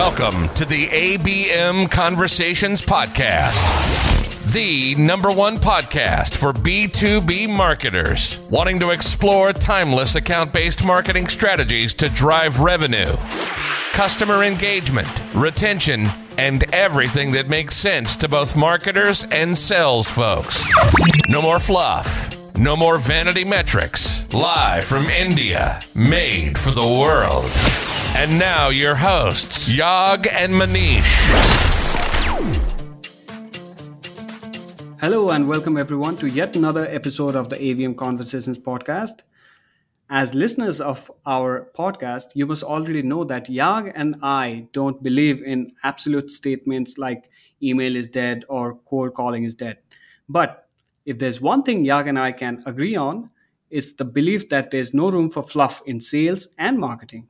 Welcome to the ABM Conversations Podcast, the number one podcast for B2B marketers wanting to explore timeless account based marketing strategies to drive revenue, customer engagement, retention, and everything that makes sense to both marketers and sales folks. No more fluff. No more vanity metrics. Live from India, made for the world. And now your hosts, Yaag and Manish. Hello and welcome everyone to yet another episode of the ABM Conversations podcast. As listeners of our podcast, you must already know that Yaag and I don't believe in absolute statements like email is dead or cold calling is dead. But if there's one thing Yaag and I can agree on, it's the belief that there's no room for fluff in sales and marketing.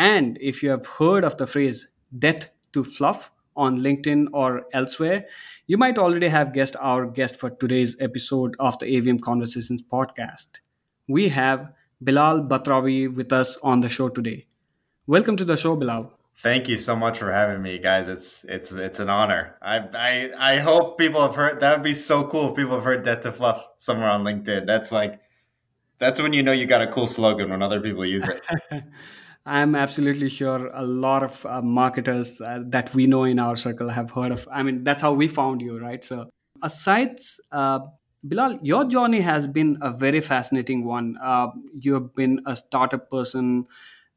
And if you have heard of the phrase death to fluff on LinkedIn or elsewhere, you might already have guessed our guest for today's episode of the ABM Conversations podcast. We have Belal Batrawy with us on the show today. Welcome to the show, Belal. Thank you so much for having me, guys. It's it's it's an honor. I I I hope people have heard. That would be so cool if people have heard "Death to Fluff" somewhere on LinkedIn. That's like, that's when you know you got a cool slogan when other people use it. I'm absolutely sure a lot of uh, marketers uh, that we know in our circle have heard of. I mean, that's how we found you, right? So, aside, uh, Belal, your journey has been a very fascinating one. Uh, you have been a startup person,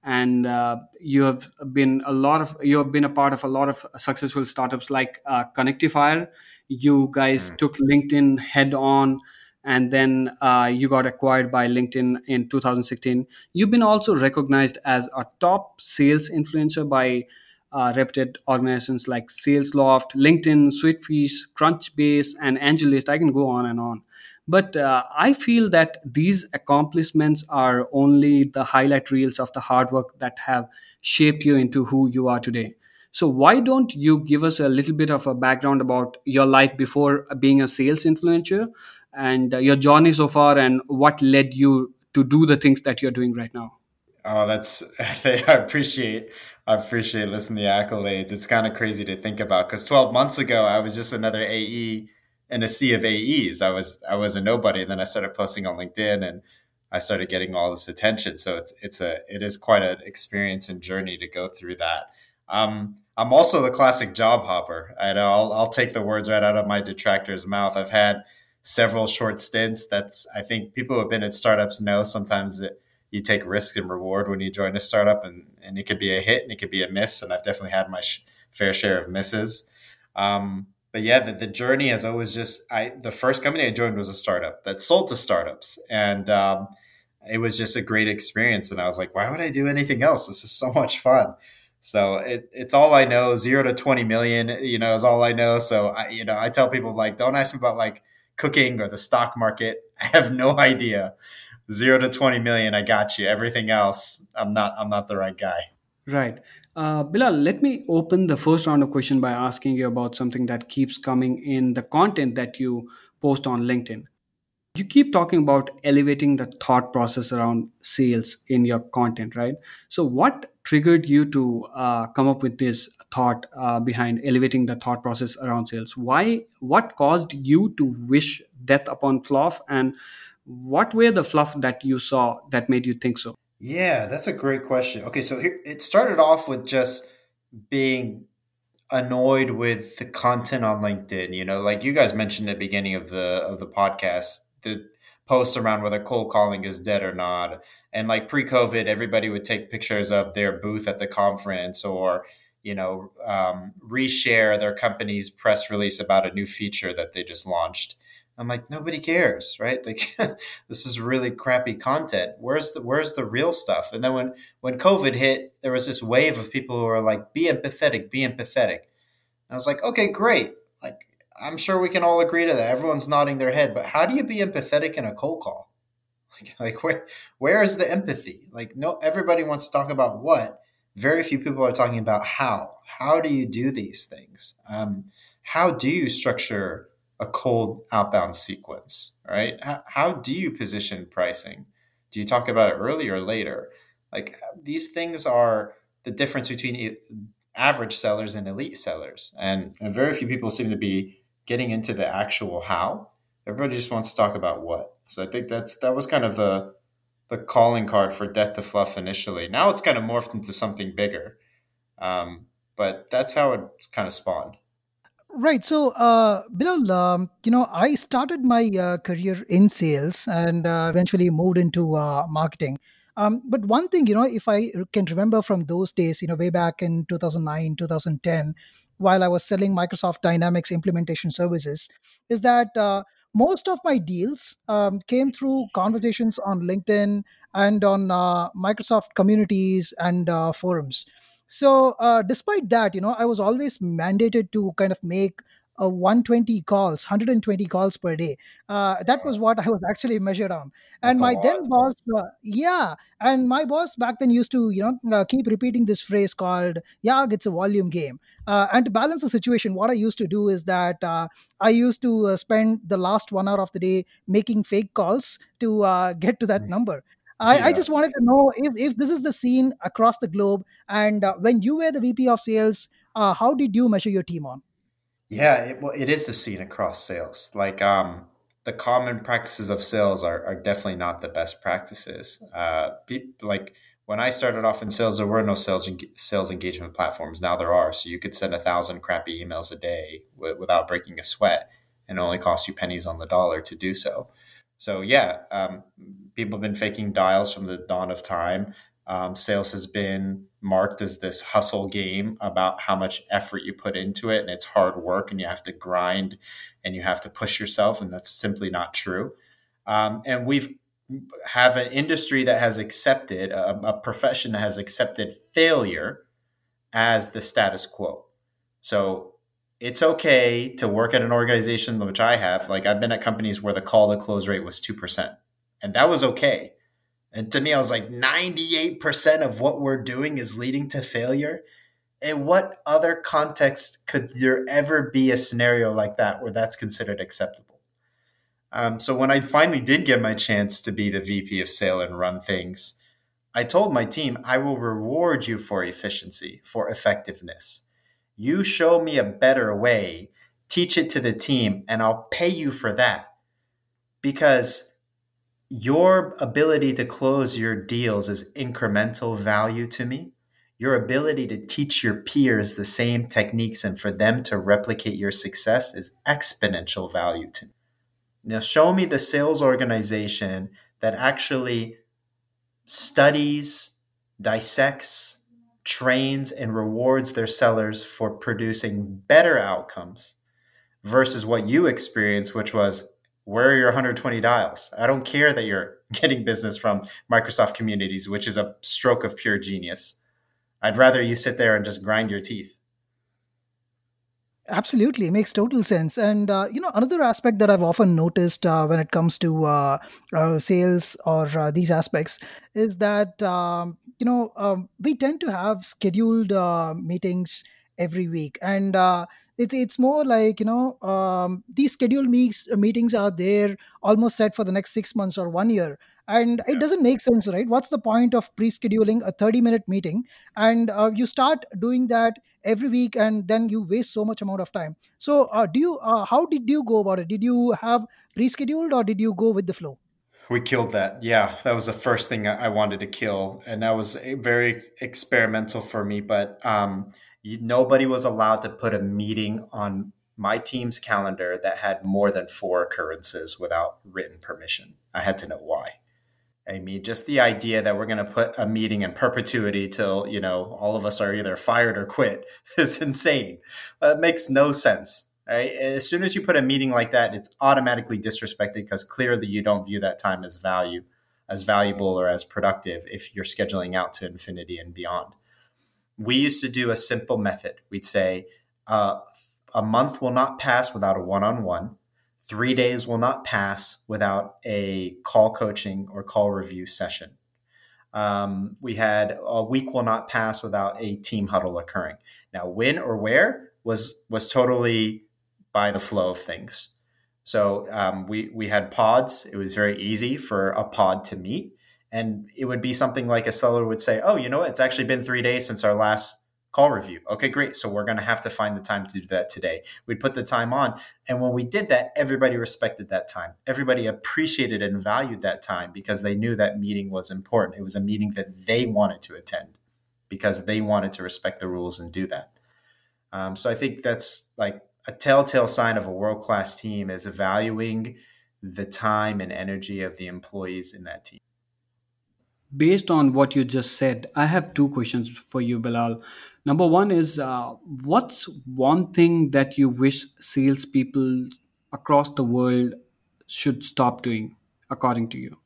and uh, you have been a lot of you have been a part of a lot of successful startups like uh, Connectifier. You guys mm. took LinkedIn head on and then uh, you got acquired by LinkedIn in 2016. You've been also recognized as a top sales influencer by uh, reputed organizations like SalesLoft, LinkedIn, Sweetfish, Crunchbase, and AngelList. I can go on and on. But uh, I feel that these accomplishments are only the highlight reels of the hard work that have shaped you into who you are today. So, why don't you give us a little bit of a background about your life before being a sales influencer and uh, your journey so far and what led you to do the things that you're doing right now? Oh, that's I appreciate I appreciate listening to the accolades. It's kind of crazy to think about because 12 months ago I was just another AE in a sea of AEs. I was I was a nobody, and then I started posting on LinkedIn, and I started getting all this attention. So it's it's a it is quite an experience and journey to go through that. Um, I'm also the classic job hopper. Know I'll, I'll take the words right out of my detractor's mouth. I've had several short stints. That's I think people who have been at startups know sometimes that you take risk and reward when you join a startup, and and it could be a hit and it could be a miss. And I've definitely had my sh- fair share of misses. Um, but yeah, the, the journey has always just I the first company I joined was a startup that sold to startups, and um, it was just a great experience. And I was like, why would I do anything else? This is so much fun. So it, it's all I know. Zero to twenty million, you know, is all I know. So I, you know, I tell people like, don't ask me about like cooking or the stock market. I have no idea. Zero to twenty million, I got you. Everything else, I'm not. I'm not the right guy. Right. Uh, Belal, let me open the first round of question by asking you about something that keeps coming in the content that you post on LinkedIn. You keep talking about elevating the thought process around sales in your content, right? So, what triggered you to uh, come up with this thought uh, behind elevating the thought process around sales? Why? What caused you to wish death upon fluff, and what were the fluff that you saw that made you think so? Yeah, that's a great question. Okay, so here, it started off with just being annoyed with the content on LinkedIn. You know, like you guys mentioned at the beginning of the of the podcast, the posts around whether cold calling is dead or not. And like pre-COVID, everybody would take pictures of their booth at the conference or you know um, reshare their company's press release about a new feature that they just launched. I'm like, nobody cares, right? Like, this is really crappy content. Where's the Where's the real stuff? And then when when COVID hit, there was this wave of people who were like, be empathetic, be empathetic. And I was like, okay, great. Like, I'm sure we can all agree to that. Everyone's nodding their head, but how do you be empathetic in a cold call? Like, like where where is the empathy? Like, no, everybody wants to talk about what. Very few people are talking about how. How do you do these things? Um, how do you structure a cold outbound sequence? Right? How, how do you position pricing? Do you talk about it early or later? Like these things are the difference between average sellers and elite sellers. And, and very few people seem to be getting into the actual how. Everybody just wants to talk about what. So I think that's that was kind of the the calling card for Death to Fluff initially. Now it's kind of morphed into something bigger. Um, but that's how it kind of spawned. Right. So, uh, Belal, um, you know, I started my uh, career in sales and uh, eventually moved into uh, marketing. Um, but one thing, you know, if I can remember from those days, you know, way back in 2009, 2010, while I was selling Microsoft Dynamics implementation services, is that uh, most of my deals um, came through conversations on LinkedIn and on uh, Microsoft communities and uh, forums. So, uh, despite that, you know, I was always mandated to kind of make uh, 120 calls 120 calls per day. Uh, that was what i was actually measured on. And That's my then boss uh, yeah. And my boss back then used to you know uh, keep repeating this phrase called yeah it's a volume game. Uh, and to balance the situation what i used to do is that uh, i used to uh, spend the last one hour of the day making fake calls to uh, get to that Mm. number. I, I just wanted to know if, if this is the scene across the globe and uh, when you were the vp of sales uh, how did you measure your team on Yeah, it, well, it is the scene across sales. Like, um, the common practices of sales are, are definitely not the best practices. Uh, like when I started off in sales, there were no sales sales engagement platforms. Now there are, so you could send a thousand crappy emails a day w- without breaking a sweat, and only cost you pennies on the dollar to do so. So yeah, um, people have been faking dials from the dawn of time. Um, sales has been marked as this hustle game about how much effort you put into it, and it's hard work, and you have to grind, and you have to push yourself, and that's simply not true. Um, and we've have an industry that has accepted a, a profession that has accepted failure as the status quo. So it's okay to work at an organization, which I have. Like I've been at companies where the call to close rate was 2%. And that was okay. And to me, I was like, 98% of what we're doing is leading to failure. In what other context could there ever be a scenario like that where that's considered acceptable? Um, so when I finally did get my chance to be the VP of sale and run things, I told my team, I will reward you for efficiency, for effectiveness. You show me a better way, teach it to the team, and I'll pay you for that. Because your ability to close your deals is incremental value to me. Your ability to teach your peers the same techniques and for them to replicate your success is exponential value to me. Now, show me the sales organization that actually studies, dissects, trains, and rewards their sellers for producing better outcomes versus what you experienced, which was where are your 120 dials? I don't care that you're getting business from Microsoft Communities, which is a stroke of pure genius. I'd rather you sit there and just grind your teeth. Absolutely, it makes total sense. And uh, you know, another aspect that I've often noticed uh, when it comes to uh, uh, sales or uh, these aspects is that um, you know um, we tend to have scheduled uh, meetings every week, and it's it's more like you know um, these scheduled meets, meetings are there almost set for the next six months or one year. And it doesn't make sense, right? What's the point of pre-scheduling a 30-minute meeting and uh, you start doing that every week and then you waste so much amount of time so uh, do you uh, how did you go about it did you have pre-scheduled or did you go with the flow We killed that. Yeah, that was the first thing I wanted to kill, and that was a- very experimental for me. But um, nobody was allowed to put a meeting on my team's calendar that had more than four occurrences without written permission. I had to know why. I mean, just the idea that we're going to put a meeting in perpetuity till you know all of us are either fired or quit is insane. It makes no sense. Right? As soon as you put a meeting like that, it's automatically disrespected because clearly you don't view that time as value, as valuable or as productive if you're scheduling out to infinity and beyond. We used to do a simple method. We'd say uh, a month will not pass without a one-on-one three days will not pass without a call coaching or call review session. Um, we had a week will not pass without a team huddle occurring. Now, when or where was was totally by the flow of things. So um, we we had pods. It was very easy for a pod to meet, and it would be something like a seller would say, "Oh, you know what? It's actually been three days since our last call review. Okay, great. So we're going to have to find the time to do that today. We'd put the time on. And when we did that, everybody respected that time. Everybody appreciated and valued that time because they knew that meeting was important. It was a meeting that they wanted to attend because they wanted to respect the rules and do that. Um, so I think that's like a telltale sign of a world class team is valuing the time and energy of the employees in that team. Based on what you just said, I have two questions for you, Belal. Number one is uh, what's one thing that you wish salespeople across the world should stop doing, according to you?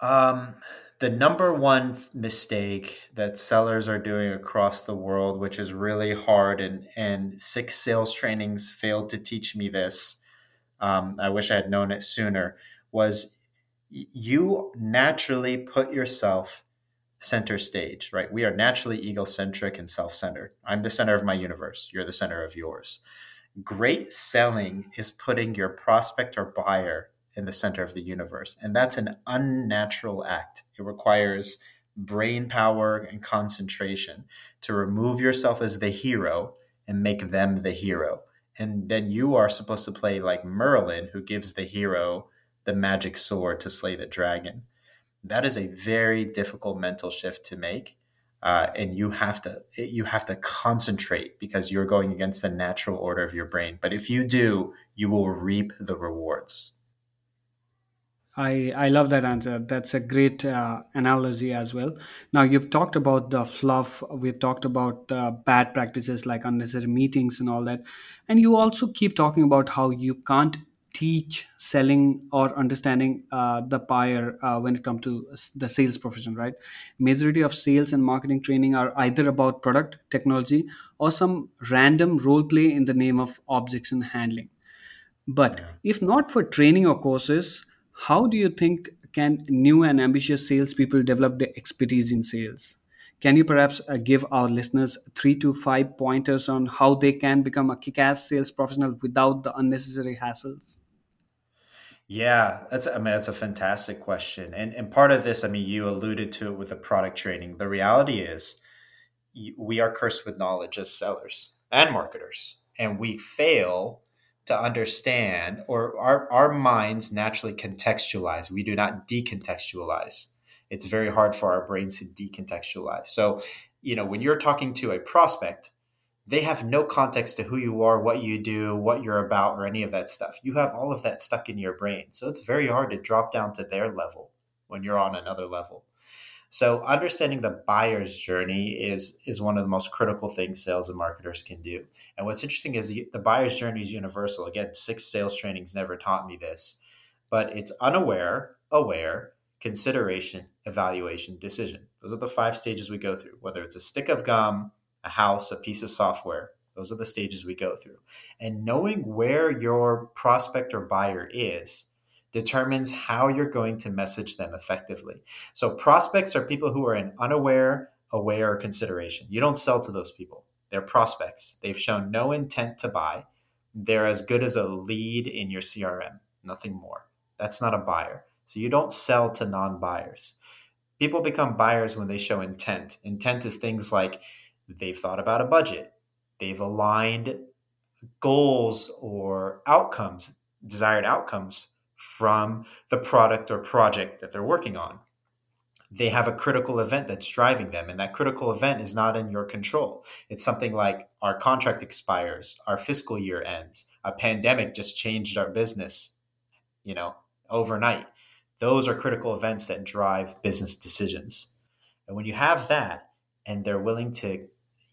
Um, the number one mistake that sellers are doing across the world, which is really hard, and and six sales trainings failed to teach me this. Um, I wish I had known it sooner. Was you naturally put yourself center stage, right? We are naturally egocentric and self centered. I'm the center of my universe. You're the center of yours. Great selling is putting your prospect or buyer in the center of the universe. And that's an unnatural act. It requires brain power and concentration to remove yourself as the hero and make them the hero. And then you are supposed to play like Merlin, who gives the hero the magic sword to slay the dragon that is a very difficult mental shift to make. Uh, and you have to you have to concentrate because you're going against the natural order of your brain. But if you do, you will reap the rewards. I, I love that answer. That's a great uh, analogy as well. Now, you've talked about the fluff, we've talked about uh, bad practices like unnecessary meetings and all that. And you also keep talking about how you can't teach selling or understanding uh, the buyer uh, when it comes to the sales profession right? Majority of sales and marketing training are either about product technology or some random role play in the name of objection handling. But if not for training or courses how do you think can new and ambitious salespeople develop their expertise in sales? Can you perhaps uh, give our listeners three to five pointers on how they can become a kick ass sales professional without the unnecessary hassles? Yeah, that's I mean that's a fantastic question. And and part of this, I mean you alluded to it with the product training. The reality is we are cursed with knowledge as sellers and marketers. And we fail to understand or our our minds naturally contextualize. We do not decontextualize it's very hard for our brains to decontextualize. So, you know, when you're talking to a prospect, they have no context to who you are, what you do, what you're about, or any of that stuff. You have all of that stuck in your brain. So it's very hard to drop down to their level when you're on another level. So understanding the buyer's journey is is one of the most critical things sales and marketers can do. And what's interesting is the buyer's journey is universal. Again, six sales trainings never taught me this, but it's unaware, aware, consideration, evaluation, decision. Those are the five stages we go through, whether it's a stick of gum, a house, a piece of software. Those are the stages we go through. And knowing where your prospect or buyer is determines how you're going to message them effectively. So, prospects are people who are in unaware, aware consideration. You don't sell to those people, they're prospects. They've shown no intent to buy. They're as good as a lead in your CRM, nothing more. That's not a buyer. So you don't sell to non buyers. People become buyers when they show intent. Intent is things like they've thought about a budget, they've aligned goals or outcomes, desired outcomes from the product or project that they're working on. They have a critical event that's driving them, and that critical event is not in your control. It's something like our contract expires, our fiscal year ends, a pandemic just changed our business, you know, overnight. Those are critical events that drive business decisions. And when you have that and they're willing to,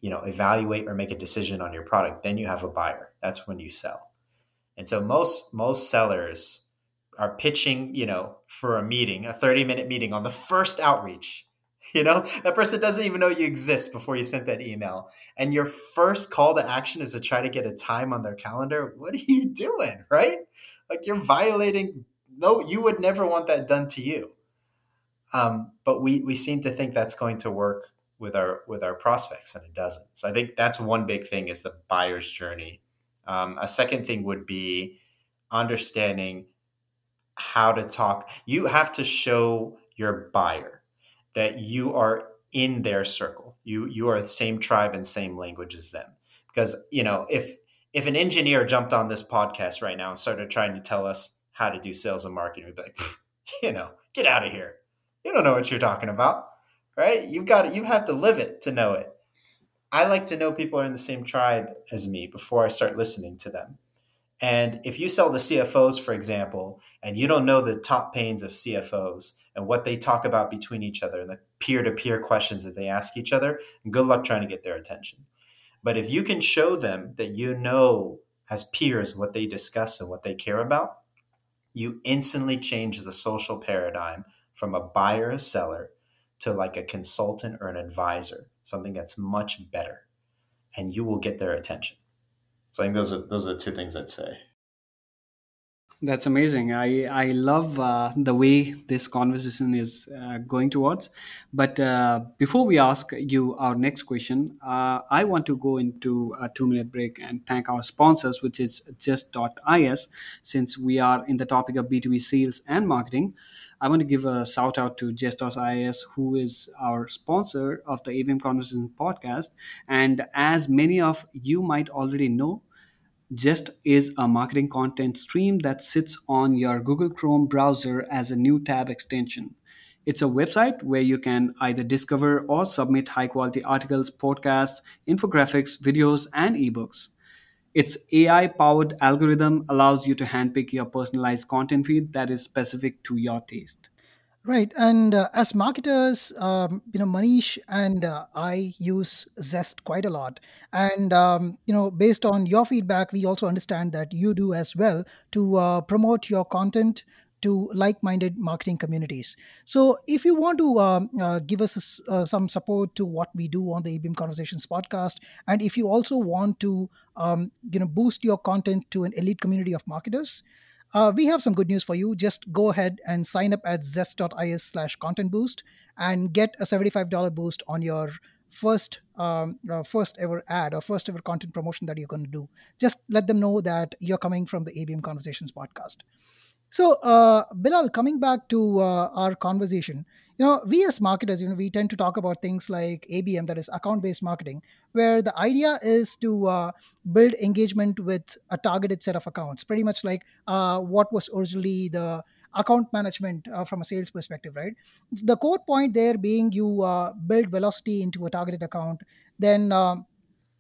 you know, evaluate or make a decision on your product, then you have a buyer. That's when you sell. And so most most sellers are pitching, you know, for a meeting, a 30-minute meeting on the first outreach. You know, that person doesn't even know you exist before you sent that email. And your first call to action is to try to get a time on their calendar. What are you doing, right? Like you're violating no, you would never want that done to you. Um, but we we seem to think that's going to work with our with our prospects, and it doesn't. So I think that's one big thing is the buyer's journey. Um, a second thing would be understanding how to talk. You have to show your buyer that you are in their circle. you you are the same tribe and same language as them. Because you know if if an engineer jumped on this podcast right now and started trying to tell us how to do sales and marketing, we'd be like, you know, get out of here. You don't know what you're talking about, right? You've got it. You have to live it to know it. I like to know people are in the same tribe as me before I start listening to them. And if you sell to CFOs, for example, and you don't know the top pains of CFOs and what they talk about between each other and the peer to peer questions that they ask each other, good luck trying to get their attention. But if you can show them that you know as peers what they discuss and what they care about, you instantly change the social paradigm from a buyer, a seller, to like a consultant or an advisor, something that's much better. And you will get their attention. So I think those are those are two things I'd say. That's amazing. I I love uh, the way this conversation is uh, going towards. But uh, before we ask you our next question, uh, I want to go into a two minute break and thank our sponsors, which is zest.is. Since we are in the topic of B2B sales and marketing, I want to give a shout out to Zest.is, who is our sponsor of the ABM Conversation podcast. And as many of you might already know, Zest is a marketing content stream that sits on your Google Chrome browser as a new tab extension. It's a website where you can either discover or submit high quality articles, podcasts, infographics, videos, and ebooks. Its AI powered algorithm allows you to handpick your personalized content feed that is specific to your taste. Right, and uh, as marketers, um, you know, Manish and uh, I use Zest quite a lot, and um, you know, based on your feedback, we also understand that you do as well to uh, promote your content to like-minded marketing communities. So, if you want to um, uh, give us uh, some support to what we do on the ABM Conversations podcast, and if you also want to, um, you know, boost your content to an elite community of marketers uh, we have some good news for you. Just go ahead and sign up at zest.is slash content boost and get a $75 boost on your first um, uh, first ever ad or first ever content promotion that you're going to do. Just let them know that you're coming from the ABM Conversations podcast. So, uh, Belal, coming back to uh, our conversation, you know, we as marketers, you know, we tend to talk about things like ABM, that is account-based marketing, where the idea is to uh, build engagement with a targeted set of accounts, pretty much like uh, what was originally the account management uh, from a sales perspective, right? The core point there being you uh, build velocity into a targeted account, then um,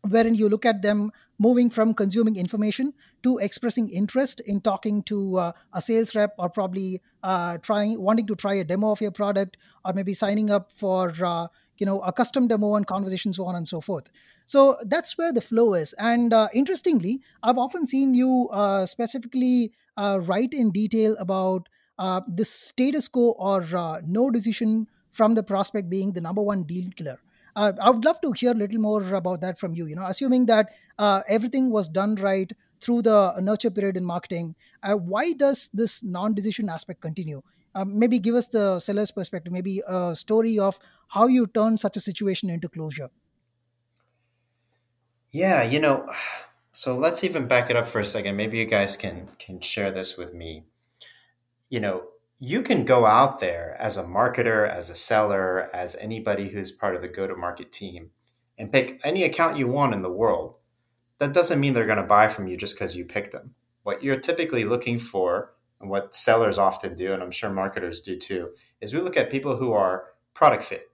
wherein you look at them moving from consuming information to expressing interest in talking to uh, a sales rep or probably uh, trying wanting to try a demo of your product or maybe signing up for uh, you know a custom demo and conversation so on and so forth. So that's where the flow is. And uh, interestingly i've often seen you uh, specifically uh, write in detail about the status quo or no decision from the prospect being the number one deal killer uh, I would love to hear a little more about that from you. You know, assuming that uh, everything was done right through the nurture period in marketing, uh, why does this non-decision aspect continue? Um, maybe give us the seller's perspective, maybe a story of how you turn such a situation into closure. Yeah, you know, so let's even back it up for a second. Maybe you guys can can share this with me. You know, you can go out there as a marketer, as a seller, as anybody who's part of the go to market team and pick any account you want in the world. That doesn't mean they're going to buy from you just because you pick them. What you're typically looking for, and what sellers often do, and I'm sure marketers do too, is we look at people who are product fit.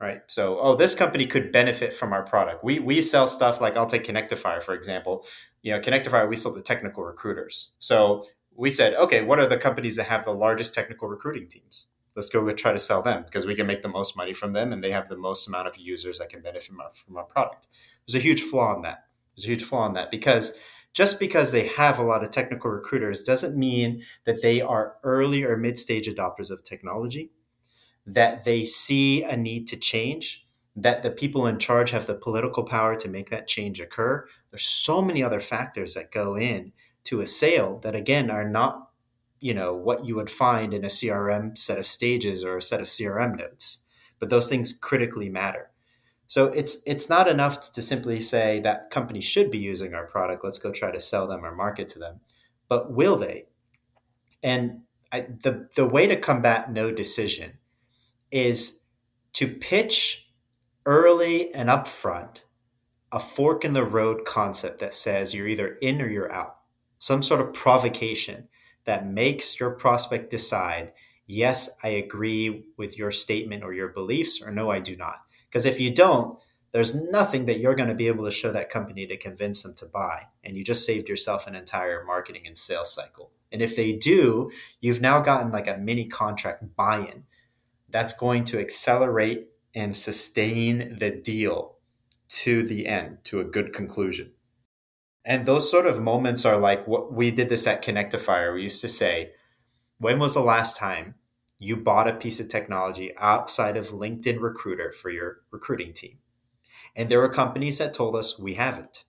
Right. So, oh, this company could benefit from our product. We we sell stuff like I'll take Connectify, for example. You know, Connectify, we sell to technical recruiters. So we said, okay, what are the companies that have the largest technical recruiting teams? Let's go try to sell them because we can make the most money from them and they have the most amount of users that can benefit from our, from our product. There's a huge flaw in that. There's a huge flaw in that because just because they have a lot of technical recruiters doesn't mean that they are early or mid stage adopters of technology, that they see a need to change, that the people in charge have the political power to make that change occur. There's so many other factors that go in to a sale that again are not you know what you would find in a crm set of stages or a set of crm notes. But those things critically matter. So it's it's not enough to simply say that company should be using our product let's go try to sell them or market to them but will they? And I, the the way to combat no decision is to pitch early and upfront a fork in the road concept that says you're either in or you're out, some sort of provocation that makes your prospect decide, yes, I agree with your statement or your beliefs, or no, I do not. Because if you don't, there's nothing that you're going to be able to show that company to convince them to buy. And you just saved yourself an entire marketing and sales cycle. And if they do, you've now gotten like a mini contract buy in that's going to accelerate and sustain the deal to the end, to a good conclusion. And those sort of moments are like what we did this at Connectifier. We used to say, when was the last time you bought a piece of technology outside of LinkedIn Recruiter for your recruiting team? And there were companies that told us we haven't.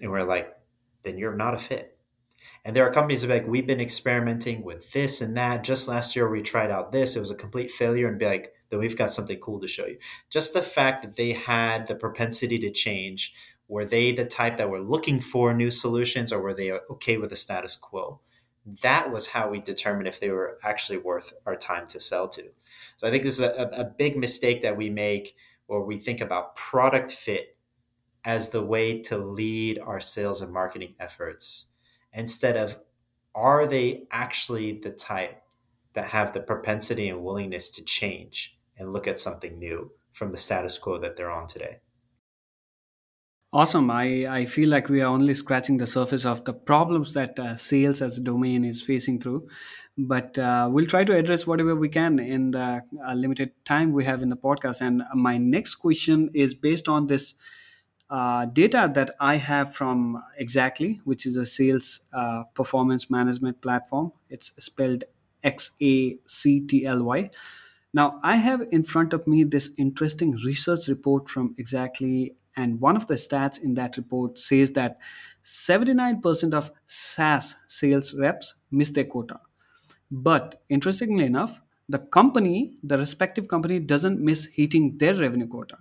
And we're like, then you're not a fit. And there are companies that are like, we've been experimenting with this and that. Just last year, we tried out this. It was a complete failure. And be like, then we've got something cool to show you. Just the fact that they had the propensity to change. Were they the type that were looking for new solutions or were they okay with the status quo? That was how we determined if they were actually worth our time to sell to. So I think this is a, a big mistake that we make or we think about product fit as the way to lead our sales and marketing efforts instead of are they actually the type that have the propensity and willingness to change and look at something new from the status quo that they're on today Awesome. I, I feel like we are only scratching the surface of the problems that uh, sales as a domain is facing through. But uh, we'll try to address whatever we can in the uh, limited time we have in the podcast. And my next question is based on this uh, data that I have from Xactly, which is a sales uh, performance management platform. It's spelled X A C T L Y. Now, I have in front of me this interesting research report from Xactly and one of the stats in that report says that 79% of SaaS sales reps miss their quota. But interestingly enough, the company, the respective company, doesn't miss hitting their revenue quota.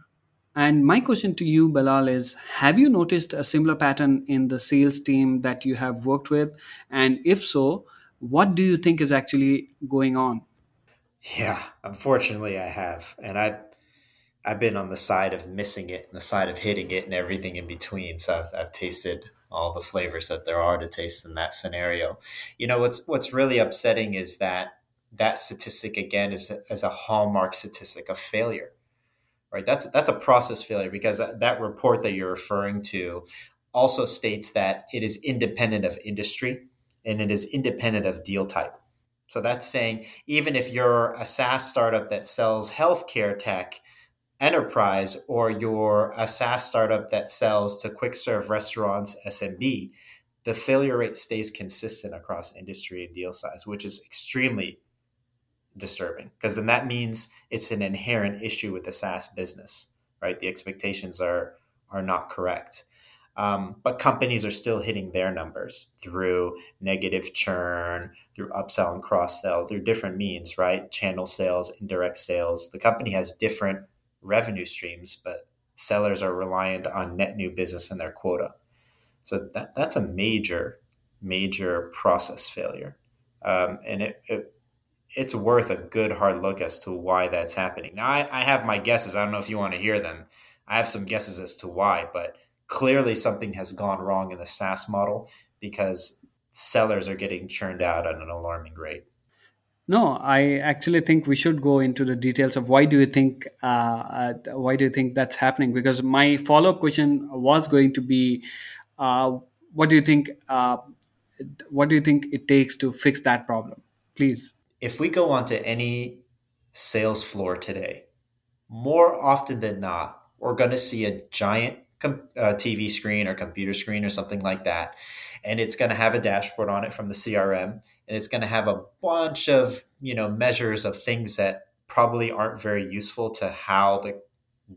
And my question to you, Belal, is Have you noticed a similar pattern in the sales team that you have worked with? And if so, what do you think is actually going on? Yeah, unfortunately, I have. And I, I've been on the side of missing it and the side of hitting it and everything in between. So I've, I've tasted all the flavors that there are to taste in that scenario. You know what's what's really upsetting is that that statistic again is as a hallmark statistic of failure. Right? That's that's a process failure because that report that you're referring to also states that it is independent of industry and it is independent of deal type. So that's saying even if you're a SaaS startup that sells healthcare tech, enterprise or you're a SaaS startup that sells to quick serve restaurants, SMB, the failure rate stays consistent across industry and deal size, which is extremely disturbing because then that means it's an inherent issue with the SaaS business, right? The expectations are are not correct. Um, but companies are still hitting their numbers through negative churn, through upsell and cross sell, through different means, right? Channel sales, indirect sales. The company has different revenue streams, but sellers are reliant on net new business in their quota. So that that's a major, major process failure, um, and it, it it's worth a good hard look as to why that's happening. Now I, I have my guesses. I don't know if you want to hear them. I have some guesses as to why, but clearly something has gone wrong in the SaaS model because sellers are getting churned out at an alarming rate. No, I actually think we should go into the details of why do you think uh, uh, why do you think that's happening? Because my follow up question was going to be, uh, what do you think? Uh, what do you think it takes to fix that problem? Please. If we go onto any sales floor today, more often than not, we're going to see a giant com- uh, TV screen or computer screen or something like that, and it's going to have a dashboard on it from the CRM and it's going to have a bunch of you know measures of things that probably aren't very useful to how the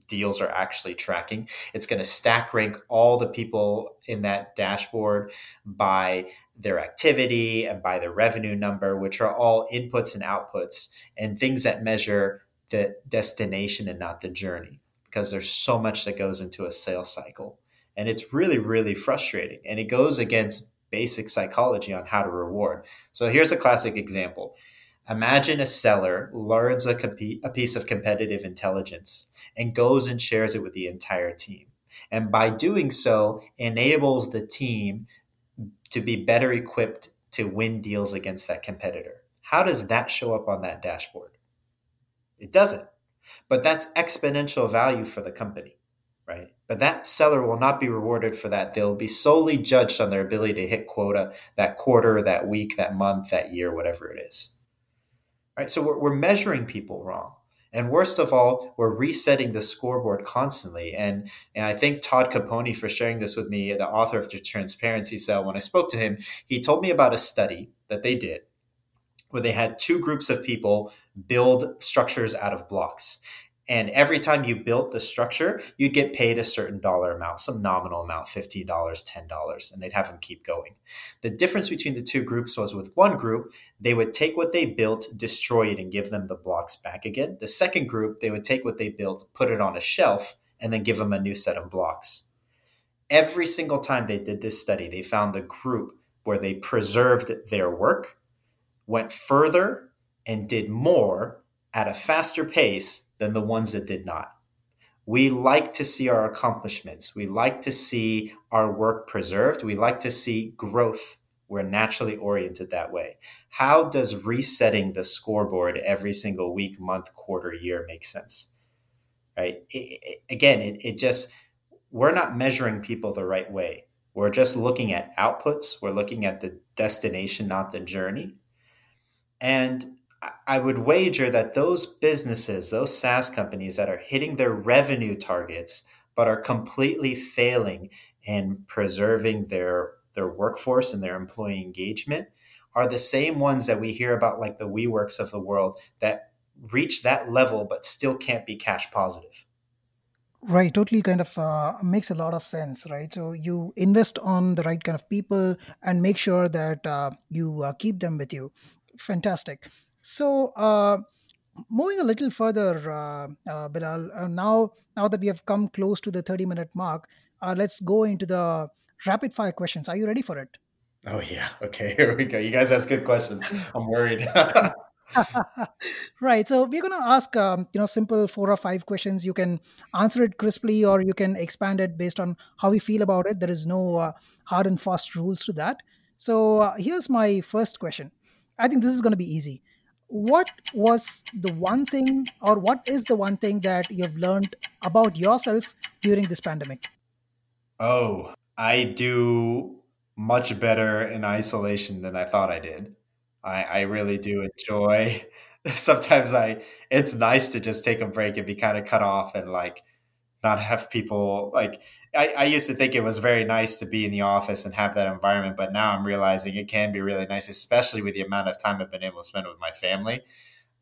deals are actually tracking. It's going to stack rank all the people in that dashboard by their activity and by their revenue number, which are all inputs and outputs and things that measure the destination and not the journey because there's so much that goes into a sales cycle. And it's really, really frustrating. And it goes against basic psychology on how to reward. So here's a classic example. Imagine a seller learns a, a piece of competitive intelligence and goes and shares it with the entire team. And by doing so, enables the team to be better equipped to win deals against that competitor. How does that show up on that dashboard? It doesn't. But that's exponential value for the company, right? But that seller will not be rewarded for that. They'll be solely judged on their ability to hit quota that quarter, that week, that month, that year, whatever it is. Right? So we're, we're measuring people wrong. And worst of all, we're resetting the scoreboard constantly. And, and I thank Todd Caponi for sharing this with me, the author of the Transparency Sale. When I spoke to him, he told me about a study that they did where they had two groups of people build structures out of blocks. And every time you built the structure, you'd get paid a certain dollar amount, some nominal amount, $15, $10, and they'd have them keep going. The difference between the two groups was with one group, they would take what they built, destroy it, and give them the blocks back again. The second group, they would take what they built, put it on a shelf, and then give them a new set of blocks. Every single time they did this study, they found the group where they preserved their work, went further, and did more at a faster pace than the ones that did not. We like to see our accomplishments. We like to see our work preserved. We like to see growth. We're naturally oriented that way. How does resetting the scoreboard every single week, month, quarter, year make sense? Right? It, it, again, it, it just, we're not measuring people the right way. We're just looking at outputs. We're looking at the destination, not the journey. And I would wager that those businesses, those SaaS companies that are hitting their revenue targets, but are completely failing in preserving their, their workforce and their employee engagement, are the same ones that we hear about, like the WeWorks of the world, that reach that level but still can't be cash positive. Right, totally kind of uh, makes a lot of sense, right? So you invest on the right kind of people and make sure that uh, you uh, keep them with you. Fantastic. So, uh, moving a little further, uh, uh, Belal, uh, now now that we have come close to the 30 minute mark, uh, let's go into the rapid fire questions. Are you ready for it? Oh, yeah. Okay, here we go. You guys ask good questions. I'm worried. right. So we're going to ask, um, you know, simple four or five questions. You can answer it crisply, or you can expand it based on how you feel about it. There is no uh, hard and fast rules to that. So uh, here's my first question. I think this is going to be easy what was the one thing or what is the one thing that you've learned about yourself during this pandemic? Oh i do much better in isolation than i thought i did. I, I really do enjoy sometimes i it's nice to just take a break and be kind of cut off and like not have people like I, I, used to think it was very nice to be in the office and have that environment but now i'm realizing it can be really nice especially with the amount of time i've been able to spend with my family.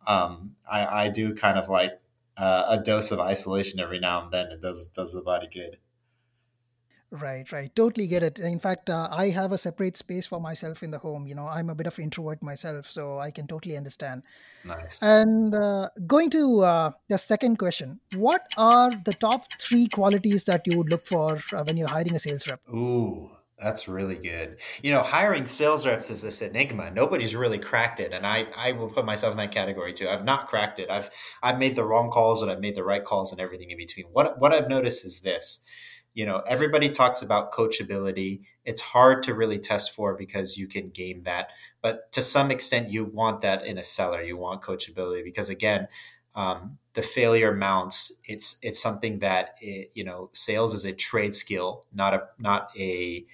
Um, I, I, do kind of like uh, a dose of isolation every now and then. It does does the body good Right, right. Totally get it. In fact, uh, I have a separate space for myself in the home. You know, I'm a bit of introvert myself, so I can totally understand. Nice. And uh, going to uh, the second question, what are the top three qualities that you would look for uh, when you're hiring a sales rep? Ooh, that's really good. You know, hiring sales reps is this enigma. Nobody's really cracked it, and I I will put myself in that category too. I've not cracked it. I've I've made the wrong calls and I've made the right calls and everything in between. What what I've noticed is this you know everybody talks about coachability. It's hard to really test for because you can game that but to some extent you want that in a seller. You want coachability because again um, the failure mounts. It's it's something that it, you know sales is a trade skill not a not a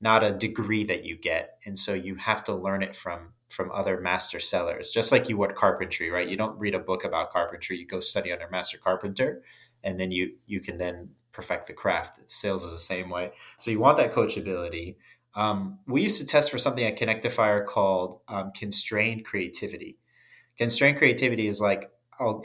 not a degree that you get. And so you have to learn it from from other master sellers just like you would carpentry right? You don't read a book about carpentry. You go study under master carpenter and then you you can then perfect the craft. Sales is the same way. So you want that coachability. Um, we used to test for something at Connectifier called um, constrained creativity. Constrained creativity is like I'll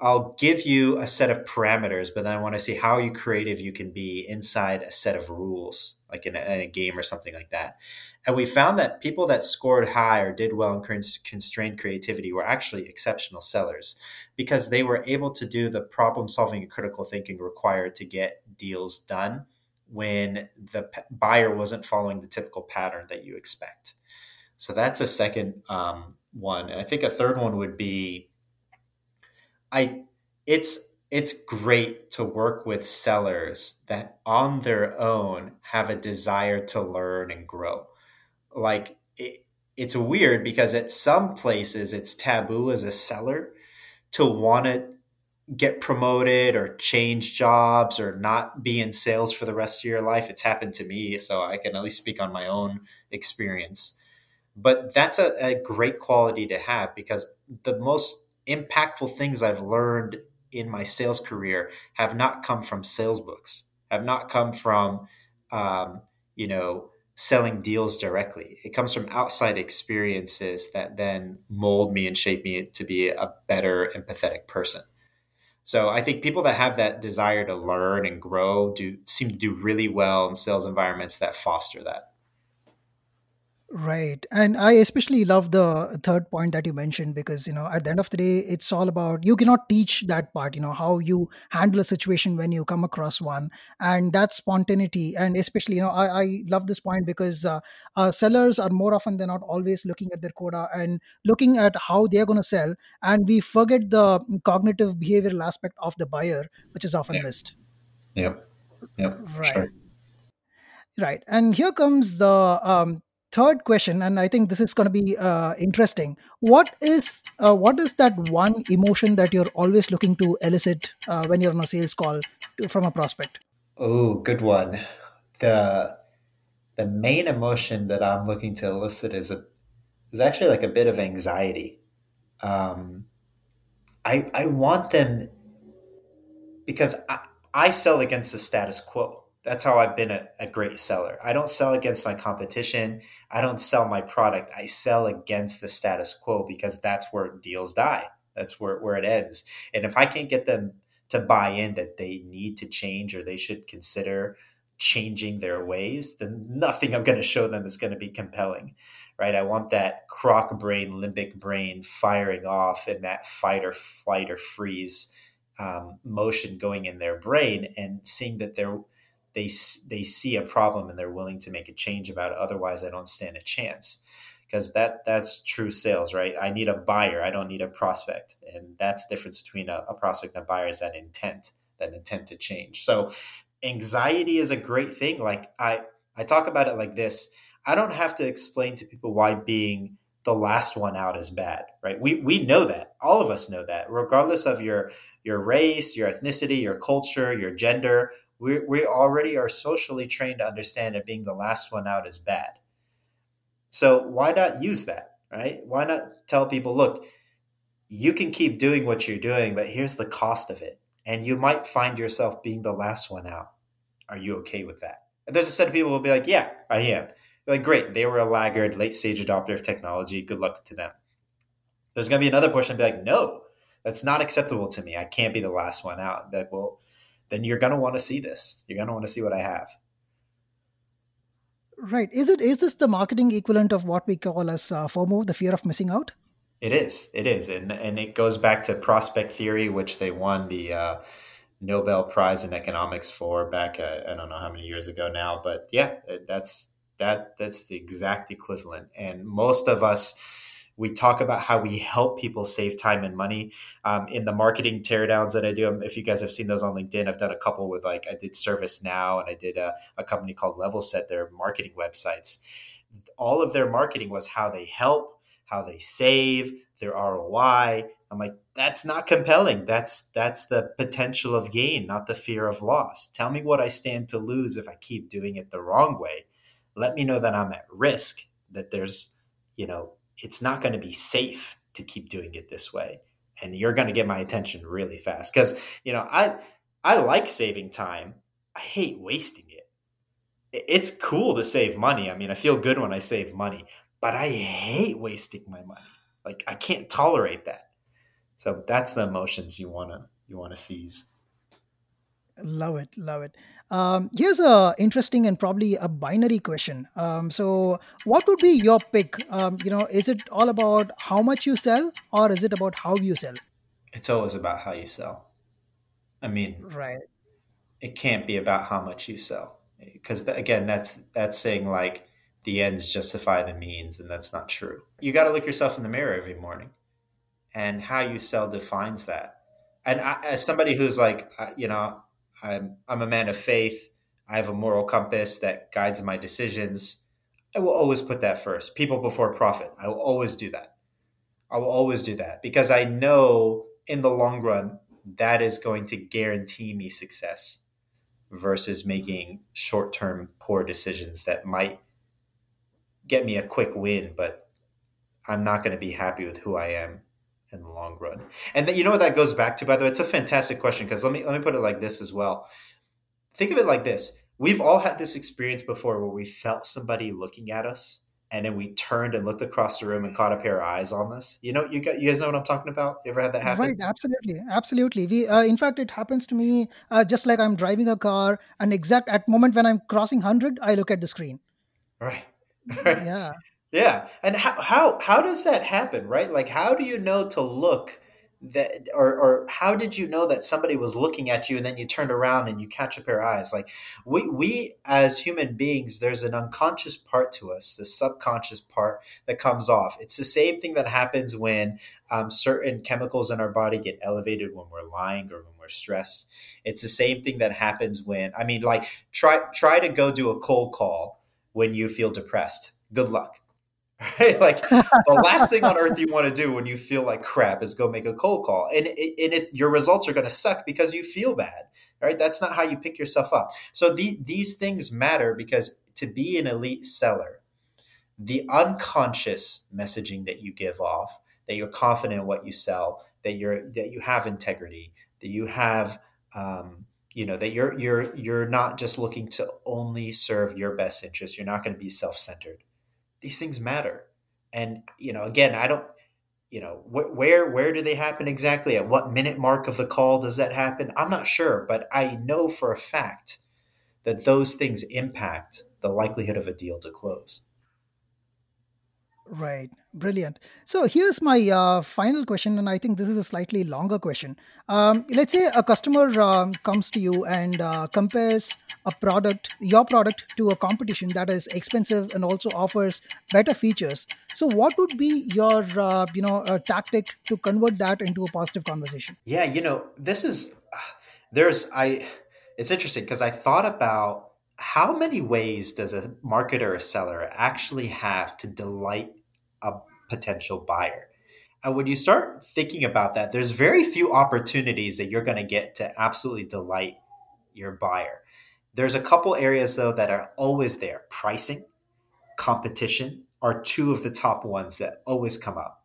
I'll give you a set of parameters, but then I want to see how you creative you can be inside a set of rules, like in a, in a game or something like that. And we found that people that scored high or did well in constrained creativity were actually exceptional sellers because they were able to do the problem solving and critical thinking required to get deals done when the buyer wasn't following the typical pattern that you expect. So that's a second um, one. And I think a third one would be I it's it's great to work with sellers that on their own have a desire to learn and grow. Like it, it's weird because at some places it's taboo as a seller to want to get promoted or change jobs or not be in sales for the rest of your life. It's happened to me, so I can at least speak on my own experience. But that's a, a great quality to have because the most impactful things I've learned in my sales career have not come from sales books, have not come from, um, you know, selling deals directly. It comes from outside experiences that then mold me and shape me to be a better empathetic person. So I think people that have that desire to learn and grow do seem to do really well in sales environments that foster that. Right. And I especially love the third point that you mentioned because, you know, at the end of the day, it's all about you cannot teach that part, you know, how you handle a situation when you come across one. And that spontaneity. And especially, you know, I, I love this point because uh, uh, sellers are more often than not always looking at their quota and looking at how they're going to sell. And we forget the cognitive behavioral aspect of the buyer, which is often missed. Yep. Yep. For Right. sure. Right. And here comes the um, third question, and I think this is going to be uh, interesting. What is uh, what is that one emotion that you're always looking to elicit uh, when you're on a sales call to, from a prospect? Oh, good one. The the main emotion that I'm looking to elicit is a is actually like a bit of anxiety. Um, I I want them because I, I sell against the status quo. That's how I've been a, a great seller. I don't sell against my competition. I don't sell my product. I sell against the status quo because that's where deals die. That's where, where it ends. And if I can't get them to buy in that they need to change or they should consider changing their ways, then nothing I'm going to show them is going to be compelling, right? I want that croc brain, limbic brain firing off and that fight or flight or freeze um, motion going in their brain and seeing that they're they they see a problem and they're willing to make a change about it. Otherwise, I don't stand a chance because that that's true sales, right? I need a buyer. I don't need a prospect, and that's the difference between a, a prospect and a buyer is that intent, that intent to change. So, anxiety is a great thing. Like I I talk about it like this. I don't have to explain to people why being the last one out is bad, right? We we know that. All of us know that, regardless of your your race, your ethnicity, your culture, your gender we, we already are socially trained to understand that being the last one out is bad. So why not use that, right? Why not tell people, look, you can keep doing what you're doing, but here's the cost of it. And you might find yourself being the last one out. Are you okay with that? And there's a set of people who will be like, yeah, I am. You're like, great, they were a laggard, late stage adopter of technology. Good luck to them. There's going to be another portion be like, no, that's not acceptable to me. I can't be the last one out. Like, well, then you're going to want to see this. You're going to want to see what I have. Right. Is it is this the marketing equivalent of what we call as uh, FOMO, the fear of missing out? It is. It is, and and it goes back to prospect theory, which they won the uh, Nobel Prize in economics for back uh, I don't know how many years ago now, but yeah, that's that that's the exact equivalent. And most of us we talk about how we help people save time and money um, in the marketing teardowns that I do. Um, if you guys have seen those on LinkedIn, I've done a couple with like I did ServiceNow and I did a, a company called Levelset, their marketing websites. All of their marketing was how they help, how they save, their ROI. I'm like, that's not compelling. That's that's the potential of gain, not the fear of loss. Tell me what I stand to lose if I keep doing it the wrong way. Let me know that I'm at risk, that there's, you know, it's not going to be safe to keep doing it this way. And you're going to get my attention really fast. Because you know i i like saving time. I hate wasting it. It's cool to save money. I mean i feel good when i save money but i hate wasting my money. Like i can't tolerate that. So that's the emotions you want to you want to seize Love it, love it. Um, here's a interesting and probably a binary question. Um, so, what would be your pick? Um, you know, is it all about how much you sell, or is it about how you sell? it's always about how you sell i mean Right. it can't be about how much you sell because again that's that's saying like the ends justify the means, and that's not true. You got to look yourself in the mirror every morning, and how you sell defines that. And I, as somebody who's like, uh, you know, I'm I'm a man of faith. I have a moral compass that guides my decisions. I will always put that first. People before profit. I will always do that. I will always do that because I know in the long run that is going to guarantee me success versus making short-term poor decisions that might get me a quick win, but I'm not going to be happy with who I am in the long run. And that, you know what that goes back to, by the way? It's a fantastic question because let me let me put it like this as well. Think of it like this: We've all had this experience before where we felt somebody looking at us, and then we turned and looked across the room and caught a pair of eyes on us. You know, you got you guys know what I'm talking about. You ever had that happen? Right, absolutely, absolutely. We, uh, in fact, it happens to me uh, just like I'm driving a car, and exact at moment when I'm crossing hundred, I look at the screen. Right. yeah. Yeah. And how, how how does that happen, right? Like how do you know to look that or or how did you know that somebody was looking at you and then you turned around and you catch a pair of eyes? Like we we as human beings, there's an unconscious part to us, the subconscious part that comes off. It's the same thing that happens when um, certain chemicals in our body get elevated when we're lying or when we're stressed. It's the same thing that happens when I mean like try try to go do a cold call when you feel depressed. Good luck Right? Like the last thing on earth you want to do when you feel like crap is go make a cold call, and it, and it's your results are going to suck because you feel bad. Right? That's not how you pick yourself up. So the, these things matter because to be an elite seller, the unconscious messaging that you give off, that you're confident in what you sell, that you're that you have integrity, that you have um, you know that you're you're you're not just looking to only serve your best interest. You're not going to be self-centered these things matter. And you know, again, I don't, you know, wh- where where do they happen exactly? At what minute mark of the call does that happen? I'm not sure, but I know for a fact that those things impact the likelihood of a deal to close. Right. Brilliant. So here's my uh, final question, and I think this is a slightly longer question. Um, let's say a customer um, comes to you and uh, compares a product, your product, to a competition that is expensive and also offers better features. So, what would be your, uh, you know, tactic to convert that into a positive conversation? Yeah, you know, this is there's I. It's interesting because I thought about how many ways does a marketer or a seller actually have to delight a potential buyer. And when you start thinking about that, there's very few opportunities that you're going to get to absolutely delight your buyer. There's a couple areas though that are always there. Pricing, competition are two of the top ones that always come up.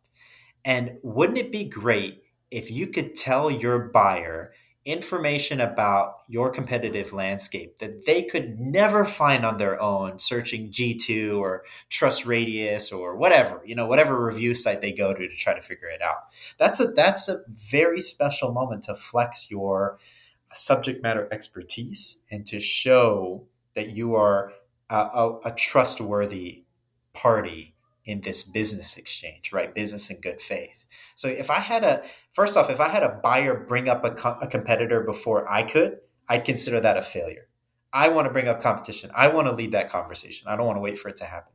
And wouldn't it be great if you could tell your buyer information about your competitive landscape that they could never find on their own searching G2 or TrustRadius or whatever, you know, whatever review site they go to to try to figure it out. That's a that's a very special moment to flex your subject matter expertise and to show that you are a, a, a trustworthy party in this business exchange, right? Business in good faith. So if I had a first off, if I had a buyer bring up a, co- a competitor before I could, I'd consider that a failure. I want to bring up competition. I want to lead that conversation. I don't want to wait for it to happen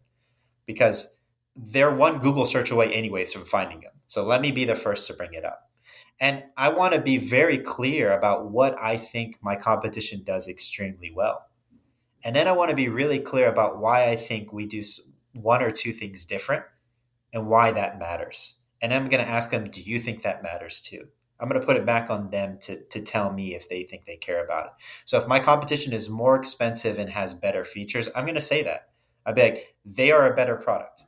because they're one Google search away anyways from finding them. So let me be the first to bring it up. And I want to be very clear about what I think my competition does extremely well. And then I want to be really clear about why I think we do one or two things different and why that matters. And I'm going to ask them, do you think that matters too? I'm going to put it back on them to, to tell me if they think they care about it. So if my competition is more expensive and has better features, I'm going to say that. I beg, they are a better product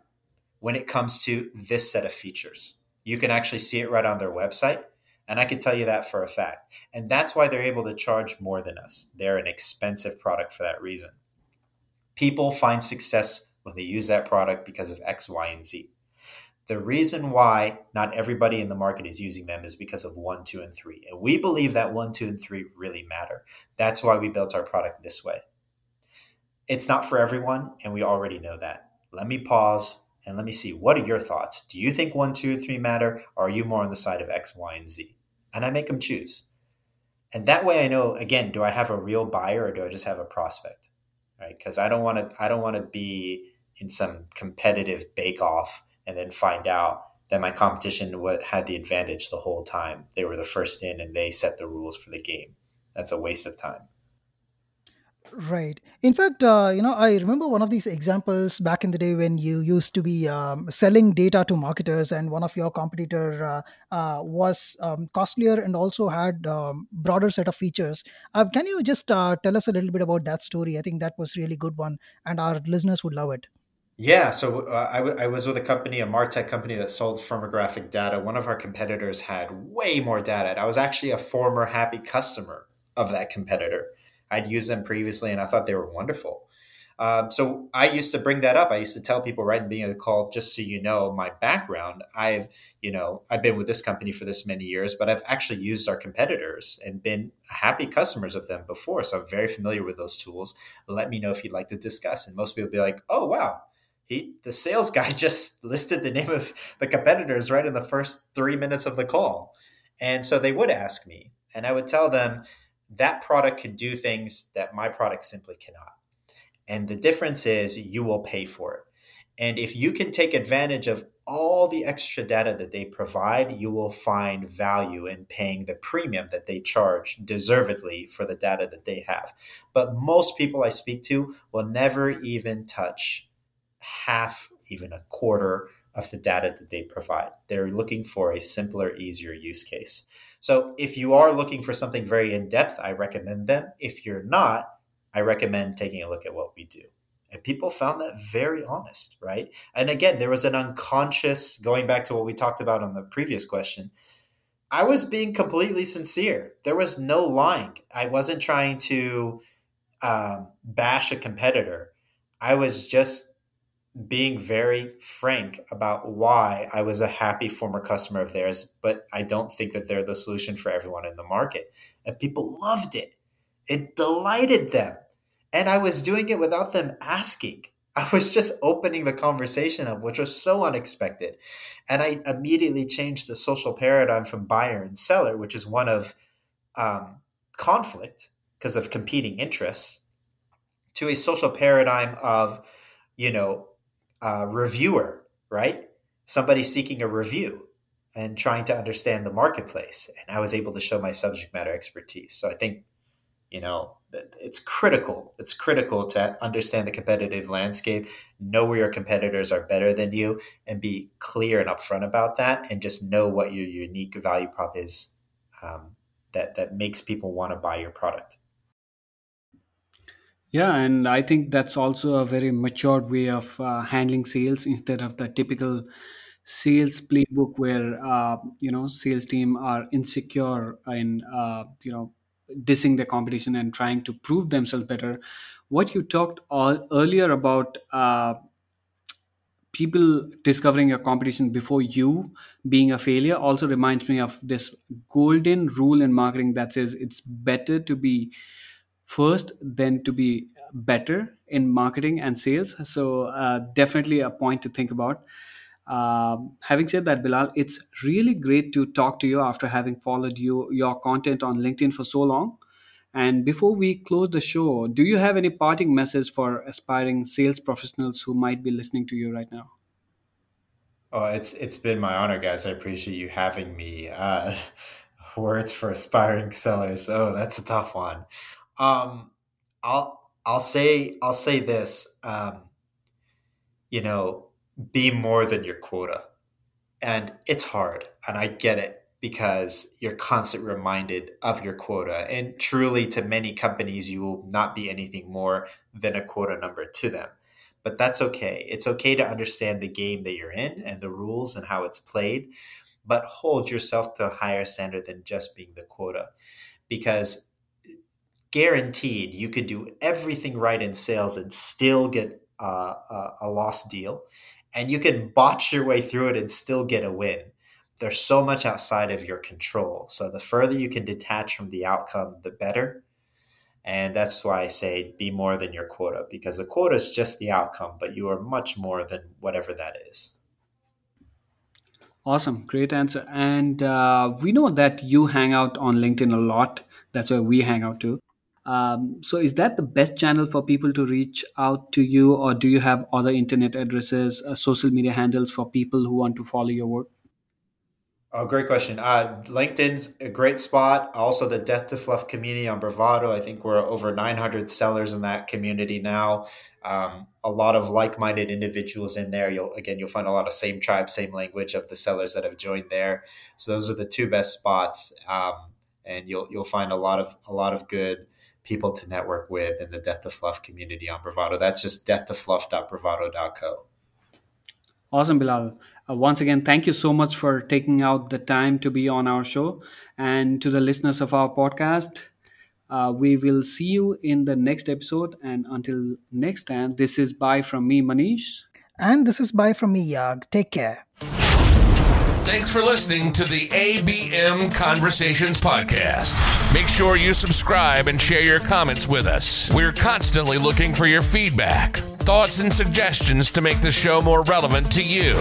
when it comes to this set of features. You can actually see it right on their website. And I can tell you that for a fact. And that's why they're able to charge more than us. They're an expensive product for that reason. People find success when they use that product because of X, Y, and Z. The reason why not everybody in the market is using them is because of one, two, and three. And we believe that one, two, and three really matter. That's why we built our product this way. It's not for everyone, and we already know that. Let me pause and let me see what are your thoughts? Do you think one, two, and three matter, or are you more on the side of X, Y, and Z? And I make them choose. And that way I know again, do I have a real buyer or do I just have a prospect? Right? Because I don't want to I don't want to be in some competitive bake off and then find out that my competition had the advantage the whole time. They were the first in and they set the rules for the game. That's a waste of time. Right. In fact, uh, you know, I remember one of these examples back in the day when you used to be um, selling data to marketers, and one of your competitor uh, uh, was um, costlier and also had um, broader set of features. Uh, can you just uh, tell us a little bit about that story? I think that was really good one, and our listeners would love it. Yeah, so uh, I, w- I was with a company, a Martech company that sold firmographic data. One of our competitors had way more data. I was actually a former happy customer of that competitor. I'd used them previously and I thought they were wonderful. Um, so I used to bring that up. I used to tell people right in the beginning of the call, just so you know my background. I've, you know, I've been with this company for this many years, but I've actually used our competitors and been happy customers of them before. So I'm very familiar with those tools. Let me know if you'd like to discuss. And most people be like, oh wow, he the sales guy just listed the name of the competitors right in the first three minutes of the call. And so they would ask me, and I would tell them, that product could do things that my product simply cannot. And the difference is you will pay for it. And if you can take advantage of all the extra data that they provide, you will find value in paying the premium that they charge deservedly for the data that they have. But most people I speak to will never even touch half, even a quarter of the data that they provide. They're looking for a simpler, easier use case. So if you are looking for something very in depth, I recommend them. If you're not, I recommend taking a look at what we do. And people found that very honest, right? And again, there was an unconscious, going back to what we talked about on the previous question, I was being completely sincere. There was no lying. I wasn't trying to um, bash a competitor. I was just being very frank about why I was a happy former customer of theirs, but I don't think that they're the solution for everyone in the market. And people loved it. It delighted them. And I was doing it without them asking. I was just opening the conversation up, which was so unexpected. And I immediately changed the social paradigm from buyer and seller, which is one of um, conflict because of competing interests, to a social paradigm of, you know, uh, reviewer, right? Somebody seeking a review and trying to understand the marketplace. And I was able to show my subject matter expertise. So I think, you know, it's critical. It's critical to understand the competitive landscape, know where your competitors are better than you, and be clear and upfront about that, and just know what your unique value prop is um, that that makes people want to buy your product. Yeah, and I think that's also a very matured way of uh, handling sales instead of the typical sales playbook where uh, you know sales team are insecure in uh, you know dissing the competition and trying to prove themselves better. What you talked all earlier about uh, people discovering a competition before you being a failure also reminds me of this golden rule in marketing that says it's better to be first then to be better in marketing and sales. So, uh, definitely a point to think about. Um, having said that, Belal, it's really great to talk to you after having followed you your content on LinkedIn for so long. And before we close the show, do you have any parting message for aspiring sales professionals who might be listening to you right now? Oh, it's it's been my honor, guys. I appreciate you having me. Uh, words for aspiring sellers. Oh, that's a tough one. Um, I'll I'll say I'll say this. Um, you know, be more than your quota, and it's hard, and I get it because you're constantly reminded of your quota. And truly, to many companies, you will not be anything more than a quota number to them. But that's okay. It's okay to understand the game that you're in and the rules and how it's played, but hold yourself to a higher standard than just being the quota. Because guaranteed you could do everything right in sales and still get uh, a, a lost deal and you could botch your way through it and still get a win there's so much outside of your control so the further you can detach from the outcome the better and that's why i say be more than your quota because the quota is just the outcome but you are much more than whatever that is Awesome, great answer. And uh, we know that you hang out on LinkedIn a lot. That's where we hang out too. Um, so, is that the best channel for people to reach out to you, or do you have other internet addresses, uh, social media handles for people who want to follow your work? Oh, great question. Uh, LinkedIn's a great spot. Also, the Death to Fluff community on Bravado. I think we're over 900 sellers in that community now. Um, a lot of like-minded individuals in there. You'll again, you'll find a lot of same tribe, same language of the sellers that have joined there. So those are the two best spots, um, and you'll you'll find a lot of a lot of good people to network with in the Death to Fluff community on Bravado. That's just death2fluff.bravado.co. Awesome, Belal. Uh, once again, thank you so much for taking out the time to be on our show. And to the listeners of our podcast, uh, we will see you in the next episode. And until next time, this is bye from me, Manish. And this is bye from me, Yaag. Take care. Thanks for listening to the ABM Conversations podcast. Make sure you subscribe and share your comments with us. We're constantly looking for your feedback thoughts, and suggestions to make the show more relevant to you.